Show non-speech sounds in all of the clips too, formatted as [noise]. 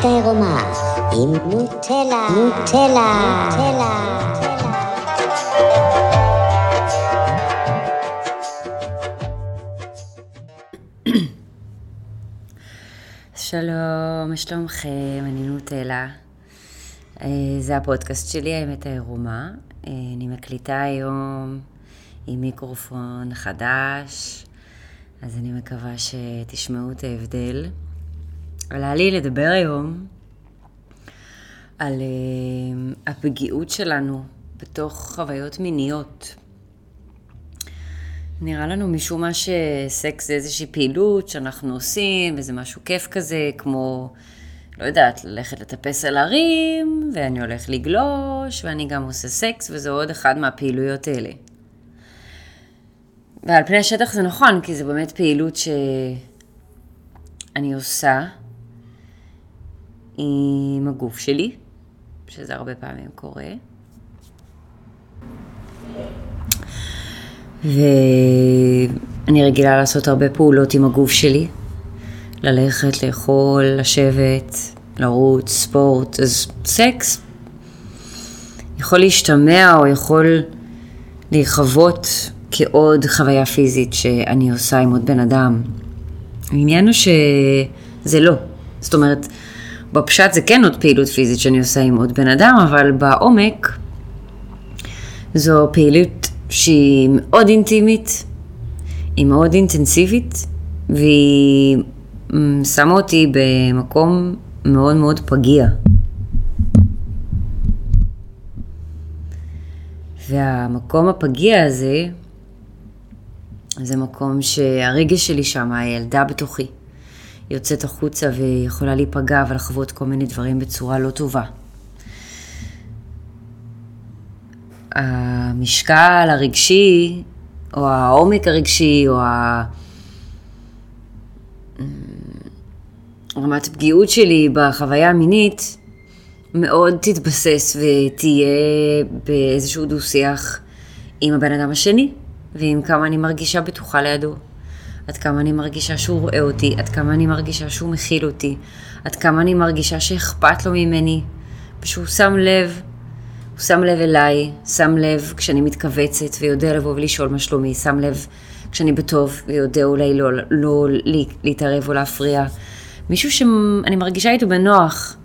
האמת העירומה עם נוטלה, נוטלה, נוטלה. שלום, מה שלומכם? אני נוטלה. אה, זה הפודקאסט שלי, האמת העירומה. אה, אני מקליטה היום עם מיקרופון חדש, אז אני מקווה שתשמעו את ההבדל. עלה לי לדבר היום על uh, הפגיעות שלנו בתוך חוויות מיניות. נראה לנו משום מה שסקס זה איזושהי פעילות שאנחנו עושים, וזה משהו כיף כזה, כמו, לא יודעת, ללכת לטפס על הרים, ואני הולך לגלוש, ואני גם עושה סקס, וזה עוד אחד מהפעילויות האלה. ועל פני השטח זה נכון, כי זה באמת פעילות שאני עושה עם הגוף שלי, שזה הרבה פעמים קורה. ואני רגילה לעשות הרבה פעולות עם הגוף שלי, ללכת, לאכול, לשבת, לרוץ, ספורט, אז סקס יכול להשתמע או יכול להיחוות כעוד חוויה פיזית שאני עושה עם עוד בן אדם. העניין הוא שזה לא. זאת אומרת, בפשט זה כן עוד פעילות פיזית שאני עושה עם עוד בן אדם, אבל בעומק זו פעילות שהיא מאוד אינטימית, היא מאוד אינטנסיבית, והיא שמה אותי במקום מאוד מאוד פגיע. והמקום הפגיע הזה, זה מקום שהרגש שלי שם, הילדה בתוכי, יוצאת החוצה ויכולה להיפגע ולחוות כל מיני דברים בצורה לא טובה. המשקל הרגשי, או העומק הרגשי, או ה... רמת הפגיעות שלי בחוויה המינית, מאוד תתבסס ותהיה באיזשהו דו-שיח עם הבן אדם השני, ועם כמה אני מרגישה בטוחה לידו. עד כמה אני מרגישה שהוא רואה אותי, עד כמה אני מרגישה שהוא מכיל אותי, עד כמה אני מרגישה שאכפת לו ממני, ושהוא שם לב, הוא שם לב אליי, שם לב כשאני מתכווצת ויודע לבוא ולשאול מה שלומי, שם לב כשאני בטוב ויודע אולי לא, לא, לא להתערב או להפריע. מישהו שאני מרגישה איתו בנוח.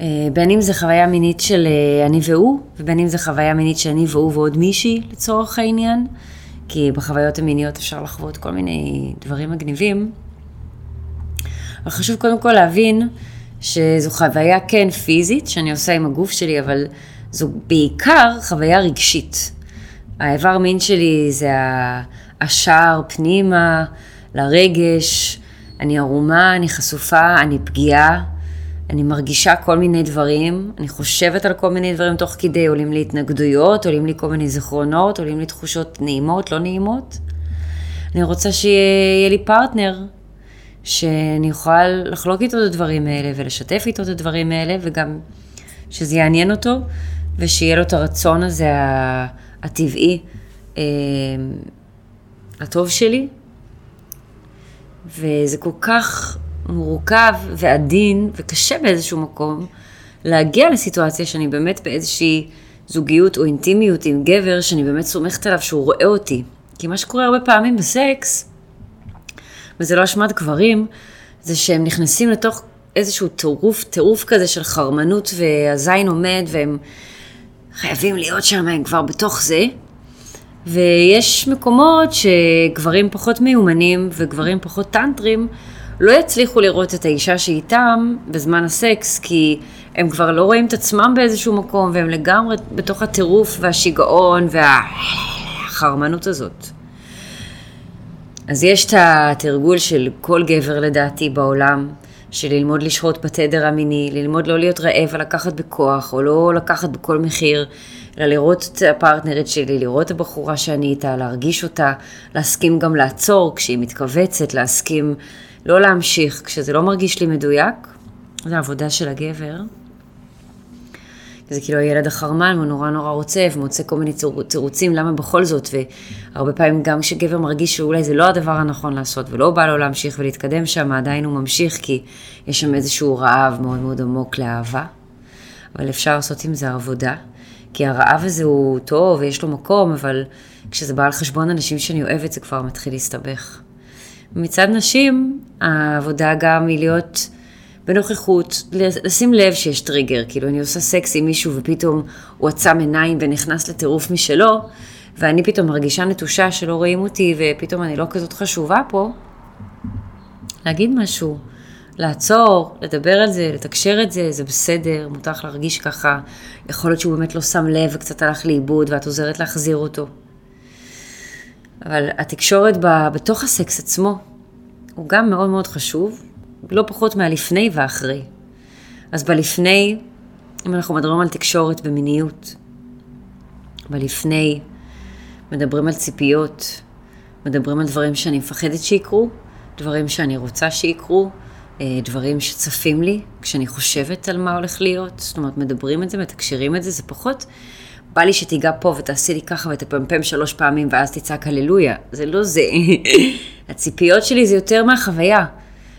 אה, בין אם זה חוויה מינית של אה, אני והוא, ובין אם זה חוויה מינית שאני והוא ועוד מישהי לצורך העניין. כי בחוויות המיניות אפשר לחוות כל מיני דברים מגניבים. אבל חשוב קודם כל להבין שזו חוויה כן פיזית שאני עושה עם הגוף שלי, אבל זו בעיקר חוויה רגשית. האיבר מין שלי זה השער פנימה, לרגש, אני ערומה, אני חשופה, אני פגיעה. אני מרגישה כל מיני דברים, אני חושבת על כל מיני דברים תוך כדי, עולים לי התנגדויות, עולים לי כל מיני זיכרונות, עולים לי תחושות נעימות, לא נעימות. אני רוצה שיהיה לי פרטנר, שאני אוכל לחלוק איתו את הדברים האלה ולשתף איתו את הדברים האלה, וגם שזה יעניין אותו, ושיהיה לו את הרצון הזה הטבעי, אה, הטוב שלי. וזה כל כך מורכב ועדין וקשה באיזשהו מקום להגיע לסיטואציה שאני באמת באיזושהי זוגיות או אינטימיות עם גבר שאני באמת סומכת עליו שהוא רואה אותי. כי מה שקורה הרבה פעמים בסקס, וזה לא אשמת גברים, זה שהם נכנסים לתוך איזשהו טירוף, טירוף כזה של חרמנות והזין עומד והם חייבים להיות שם, הם כבר בתוך זה. ויש מקומות שגברים פחות מיומנים וגברים פחות טנטרים לא יצליחו לראות את האישה שאיתם בזמן הסקס, כי הם כבר לא רואים את עצמם באיזשהו מקום, והם לגמרי בתוך הטירוף והשיגעון והחרמנות הזאת. אז יש את התרגול של כל גבר לדעתי בעולם, של ללמוד לשהות בתדר המיני, ללמוד לא להיות רעב ולקחת בכוח, או לא לקחת בכל מחיר, אלא לראות את הפרטנרית שלי, לראות את הבחורה שאני איתה, להרגיש אותה, להסכים גם לעצור כשהיא מתכווצת, להסכים לא להמשיך כשזה לא מרגיש לי מדויק, זו העבודה של הגבר. זה כאילו הילד החרמן, הוא נורא נורא רוצה, ומוצא כל מיני תירוצים למה בכל זאת, והרבה פעמים גם כשגבר מרגיש שאולי זה לא הדבר הנכון לעשות, ולא בא לו להמשיך ולהתקדם שם, עדיין הוא ממשיך, כי יש שם איזשהו רעב מאוד מאוד עמוק לאהבה. אבל אפשר לעשות עם זה עבודה, כי הרעב הזה הוא טוב ויש לו מקום, אבל כשזה בא על חשבון אנשים שאני אוהבת, זה כבר מתחיל להסתבך. מצד נשים, העבודה גם היא להיות בנוכחות, לשים לב שיש טריגר, כאילו אני עושה סקס עם מישהו ופתאום הוא עצם עיניים ונכנס לטירוף משלו, ואני פתאום מרגישה נטושה שלא רואים אותי ופתאום אני לא כזאת חשובה פה, להגיד משהו, לעצור, לדבר על זה, לתקשר את זה, זה בסדר, מותר לך להרגיש ככה, יכול להיות שהוא באמת לא שם לב וקצת הלך לאיבוד ואת עוזרת להחזיר אותו. אבל התקשורת בתוך הסקס עצמו הוא גם מאוד מאוד חשוב, לא פחות מהלפני והאחרי. אז בלפני, אם אנחנו מדברים על תקשורת במיניות, בלפני מדברים על ציפיות, מדברים על דברים שאני מפחדת שיקרו, דברים שאני רוצה שיקרו, דברים שצפים לי כשאני חושבת על מה הולך להיות. זאת אומרת, מדברים את זה, מתקשרים את זה, זה פחות בא לי שתיגע פה ותעשי לי ככה ותפמפם שלוש פעמים ואז תצעק הללויה. זה לא זה. [laughs] הציפיות שלי זה יותר מהחוויה.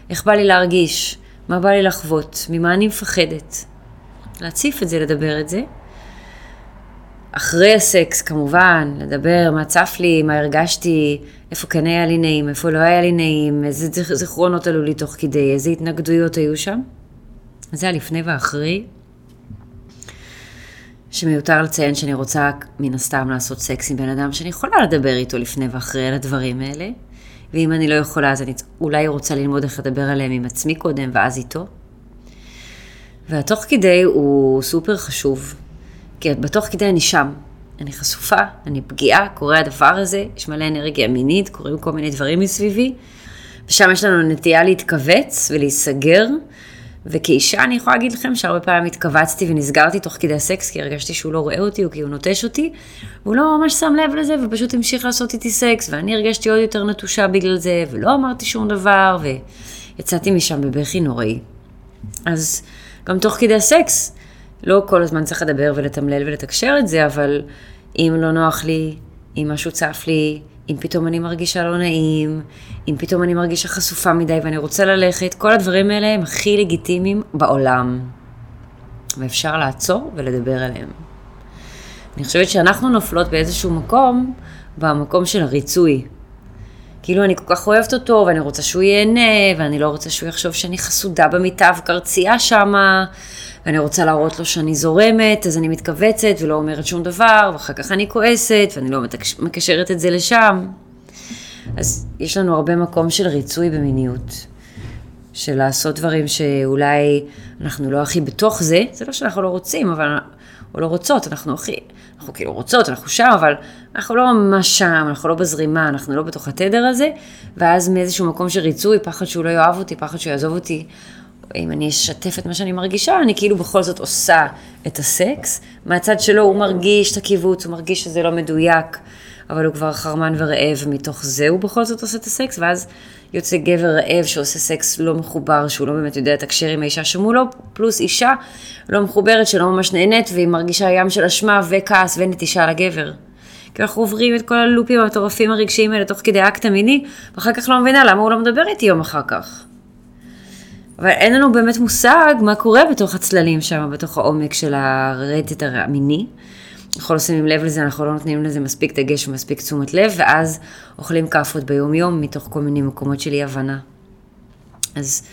איך בא לי להרגיש? מה בא לי לחוות? ממה אני מפחדת? להציף את זה, לדבר את זה. אחרי הסקס, כמובן, לדבר מה צף לי, מה הרגשתי, איפה כן היה לי נעים, איפה לא היה לי נעים, איזה זיכרונות עלו לי תוך כדי, איזה התנגדויות היו שם. זה הלפני ואחרי. שמיותר לציין שאני רוצה מן הסתם לעשות סקס עם בן אדם שאני יכולה לדבר איתו לפני ואחרי על הדברים האלה. ואם אני לא יכולה, אז אני אולי רוצה ללמוד איך לדבר עליהם עם עצמי קודם ואז איתו. והתוך כדי הוא סופר חשוב, כי בתוך כדי אני שם. אני חשופה, אני פגיעה, קורה הדבר הזה, יש מלא אנרגיה מינית, קורים כל מיני דברים מסביבי, ושם יש לנו נטייה להתכווץ ולהיסגר, וכאישה אני יכולה להגיד לכם שהרבה פעמים התכווצתי ונסגרתי תוך כדי הסקס, כי הרגשתי שהוא לא רואה אותי או כי הוא נוטש אותי, והוא לא ממש שם לב לזה ופשוט המשיך לעשות איתי סקס, ואני הרגשתי עוד יותר נטושה בגלל זה, ולא אמרתי שום דבר, ויצאתי משם בבכי נוראי. אז גם תוך כדי הסקס, לא כל הזמן צריך לדבר ולתמלל ולתקשר את זה, אבל אם לא נוח לי, אם משהו צף לי, אם פתאום אני מרגישה לא נעים, אם פתאום אני מרגישה חשופה מדי ואני רוצה ללכת, כל הדברים האלה הם הכי לגיטימיים בעולם. ואפשר לעצור ולדבר עליהם. אני חושבת שאנחנו נופלות באיזשהו מקום, במקום של הריצוי. כאילו אני כל כך אוהבת אותו, ואני רוצה שהוא ייהנה, ואני לא רוצה שהוא יחשוב שאני חסודה במיטה וקרצייה שמה, ואני רוצה להראות לו שאני זורמת, אז אני מתכווצת ולא אומרת שום דבר, ואחר כך אני כועסת, ואני לא מקשרת את זה לשם. אז יש לנו הרבה מקום של ריצוי במיניות. של לעשות דברים שאולי אנחנו לא הכי בתוך זה, זה לא שאנחנו לא רוצים, אבל, או לא רוצות, אנחנו הכי, אנחנו כאילו רוצות, אנחנו שם, אבל אנחנו לא ממש שם, אנחנו לא בזרימה, אנחנו לא בתוך התדר הזה, ואז מאיזשהו מקום של ריצוי, פחד שהוא לא יאהב אותי, פחד שהוא יעזוב אותי, אם אני אשתף את מה שאני מרגישה, אני כאילו בכל זאת עושה את הסקס. מהצד שלו הוא מרגיש את הקיבוץ, הוא מרגיש שזה לא מדויק, אבל הוא כבר חרמן ורעב, ומתוך זה הוא בכל זאת עושה את הסקס, ואז יוצא גבר רעב שעושה סקס לא מחובר, שהוא לא באמת יודע לתקשר עם האישה שמולו, פלוס אישה לא מחוברת שלא ממש נהנית, והיא מרגישה ים של אשמה וכעס ונטישה לגבר. כי אנחנו עוברים את כל הלופים המטורפים הרגשיים האלה תוך כדי אקט המיני, ואחר כך לא מבינה למה הוא לא מדבר איתי יום אחר כך. אבל אין לנו באמת מושג מה קורה בתוך הצללים שם, בתוך העומק של הרטט המיני. אנחנו לא שמים לב לזה, אנחנו לא נותנים לזה מספיק דגש ומספיק תשומת לב, ואז אוכלים כאפות ביום-יום מתוך כל מיני מקומות של אי הבנה. אז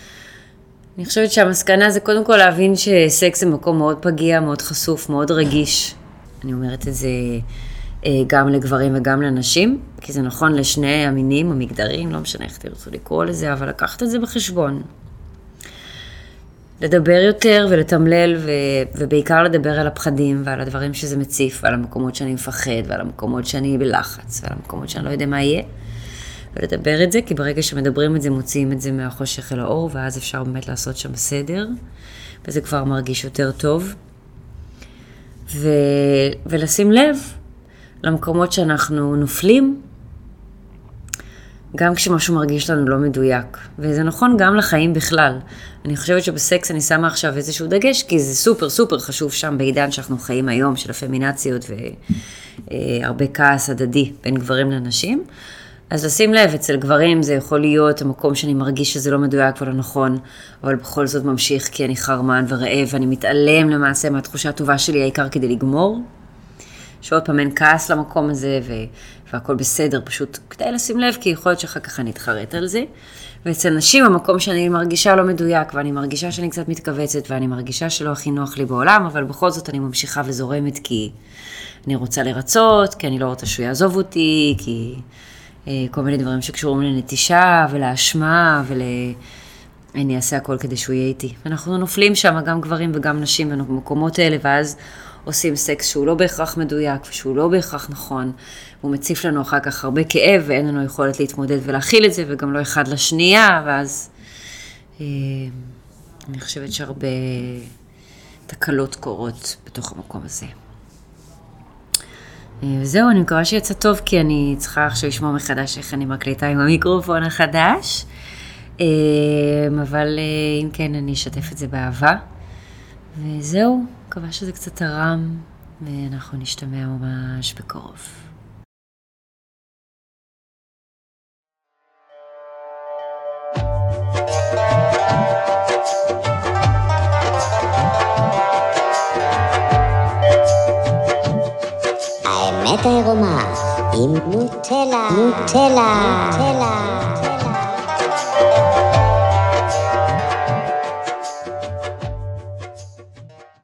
אני חושבת שהמסקנה זה קודם כל להבין שסקס זה מקום מאוד פגיע, מאוד חשוף, מאוד רגיש. אני אומרת את זה אה, גם לגברים וגם לנשים, כי זה נכון לשני המינים, המגדרים, לא משנה איך תרצו לקרוא לזה, אבל לקחת את זה בחשבון. לדבר יותר ולתמלל, ו... ובעיקר לדבר על הפחדים ועל הדברים שזה מציף, ועל המקומות שאני מפחד, ועל המקומות שאני בלחץ, ועל המקומות שאני לא יודע מה יהיה. ולדבר את זה, כי ברגע שמדברים את זה, מוציאים את זה מהחושך אל האור, ואז אפשר באמת לעשות שם סדר, וזה כבר מרגיש יותר טוב. ו... ולשים לב למקומות שאנחנו נופלים, גם כשמשהו מרגיש לנו לא מדויק. וזה נכון גם לחיים בכלל. אני חושבת שבסקס אני שמה עכשיו איזשהו דגש, כי זה סופר סופר חשוב שם בעידן שאנחנו חיים היום, של הפמינציות והרבה כעס הדדי בין גברים לנשים. אז לשים לב, אצל גברים זה יכול להיות המקום שאני מרגיש שזה לא מדויק ולא נכון, אבל בכל זאת ממשיך כי אני חרמן ורעב ואני מתעלם למעשה מהתחושה הטובה שלי, העיקר כדי לגמור. שעוד פעם אין כעס למקום הזה ו... והכל בסדר, פשוט כדאי לשים לב, כי יכול להיות שאחר כך אני אתחרט על זה. ואצל נשים, המקום שאני מרגישה לא מדויק, ואני מרגישה שאני קצת מתכווצת, ואני מרגישה שלא הכי נוח לי בעולם, אבל בכל זאת אני ממשיכה וזורמת כי אני רוצה לרצות, כי אני לא רוצה שהוא יעזוב אותי, כי אה, כל מיני דברים שקשורים לנטישה ולאשמה ול... אני אעשה הכל כדי שהוא יהיה איתי. אנחנו נופלים שם, גם גברים וגם נשים במקומות האלה, ואז עושים סקס שהוא לא בהכרח מדויק ושהוא לא בהכרח נכון. הוא מציף לנו אחר כך הרבה כאב ואין לנו יכולת להתמודד ולהכיל את זה, וגם לא אחד לשנייה, ואז אה, אני חושבת שהרבה תקלות קורות בתוך המקום הזה. אה, וזהו, אני מקווה שיצא טוב, כי אני צריכה עכשיו לשמוע מחדש איך אני מקליטה עם המיקרופון החדש. אה, אבל אם כן, אני אשתף את זה באהבה. וזהו, מקווה שזה קצת תרם, ואנחנו נשתמע ממש בקרוב. האמת העירומה עם נוטלה, נוטלה, נוטלה.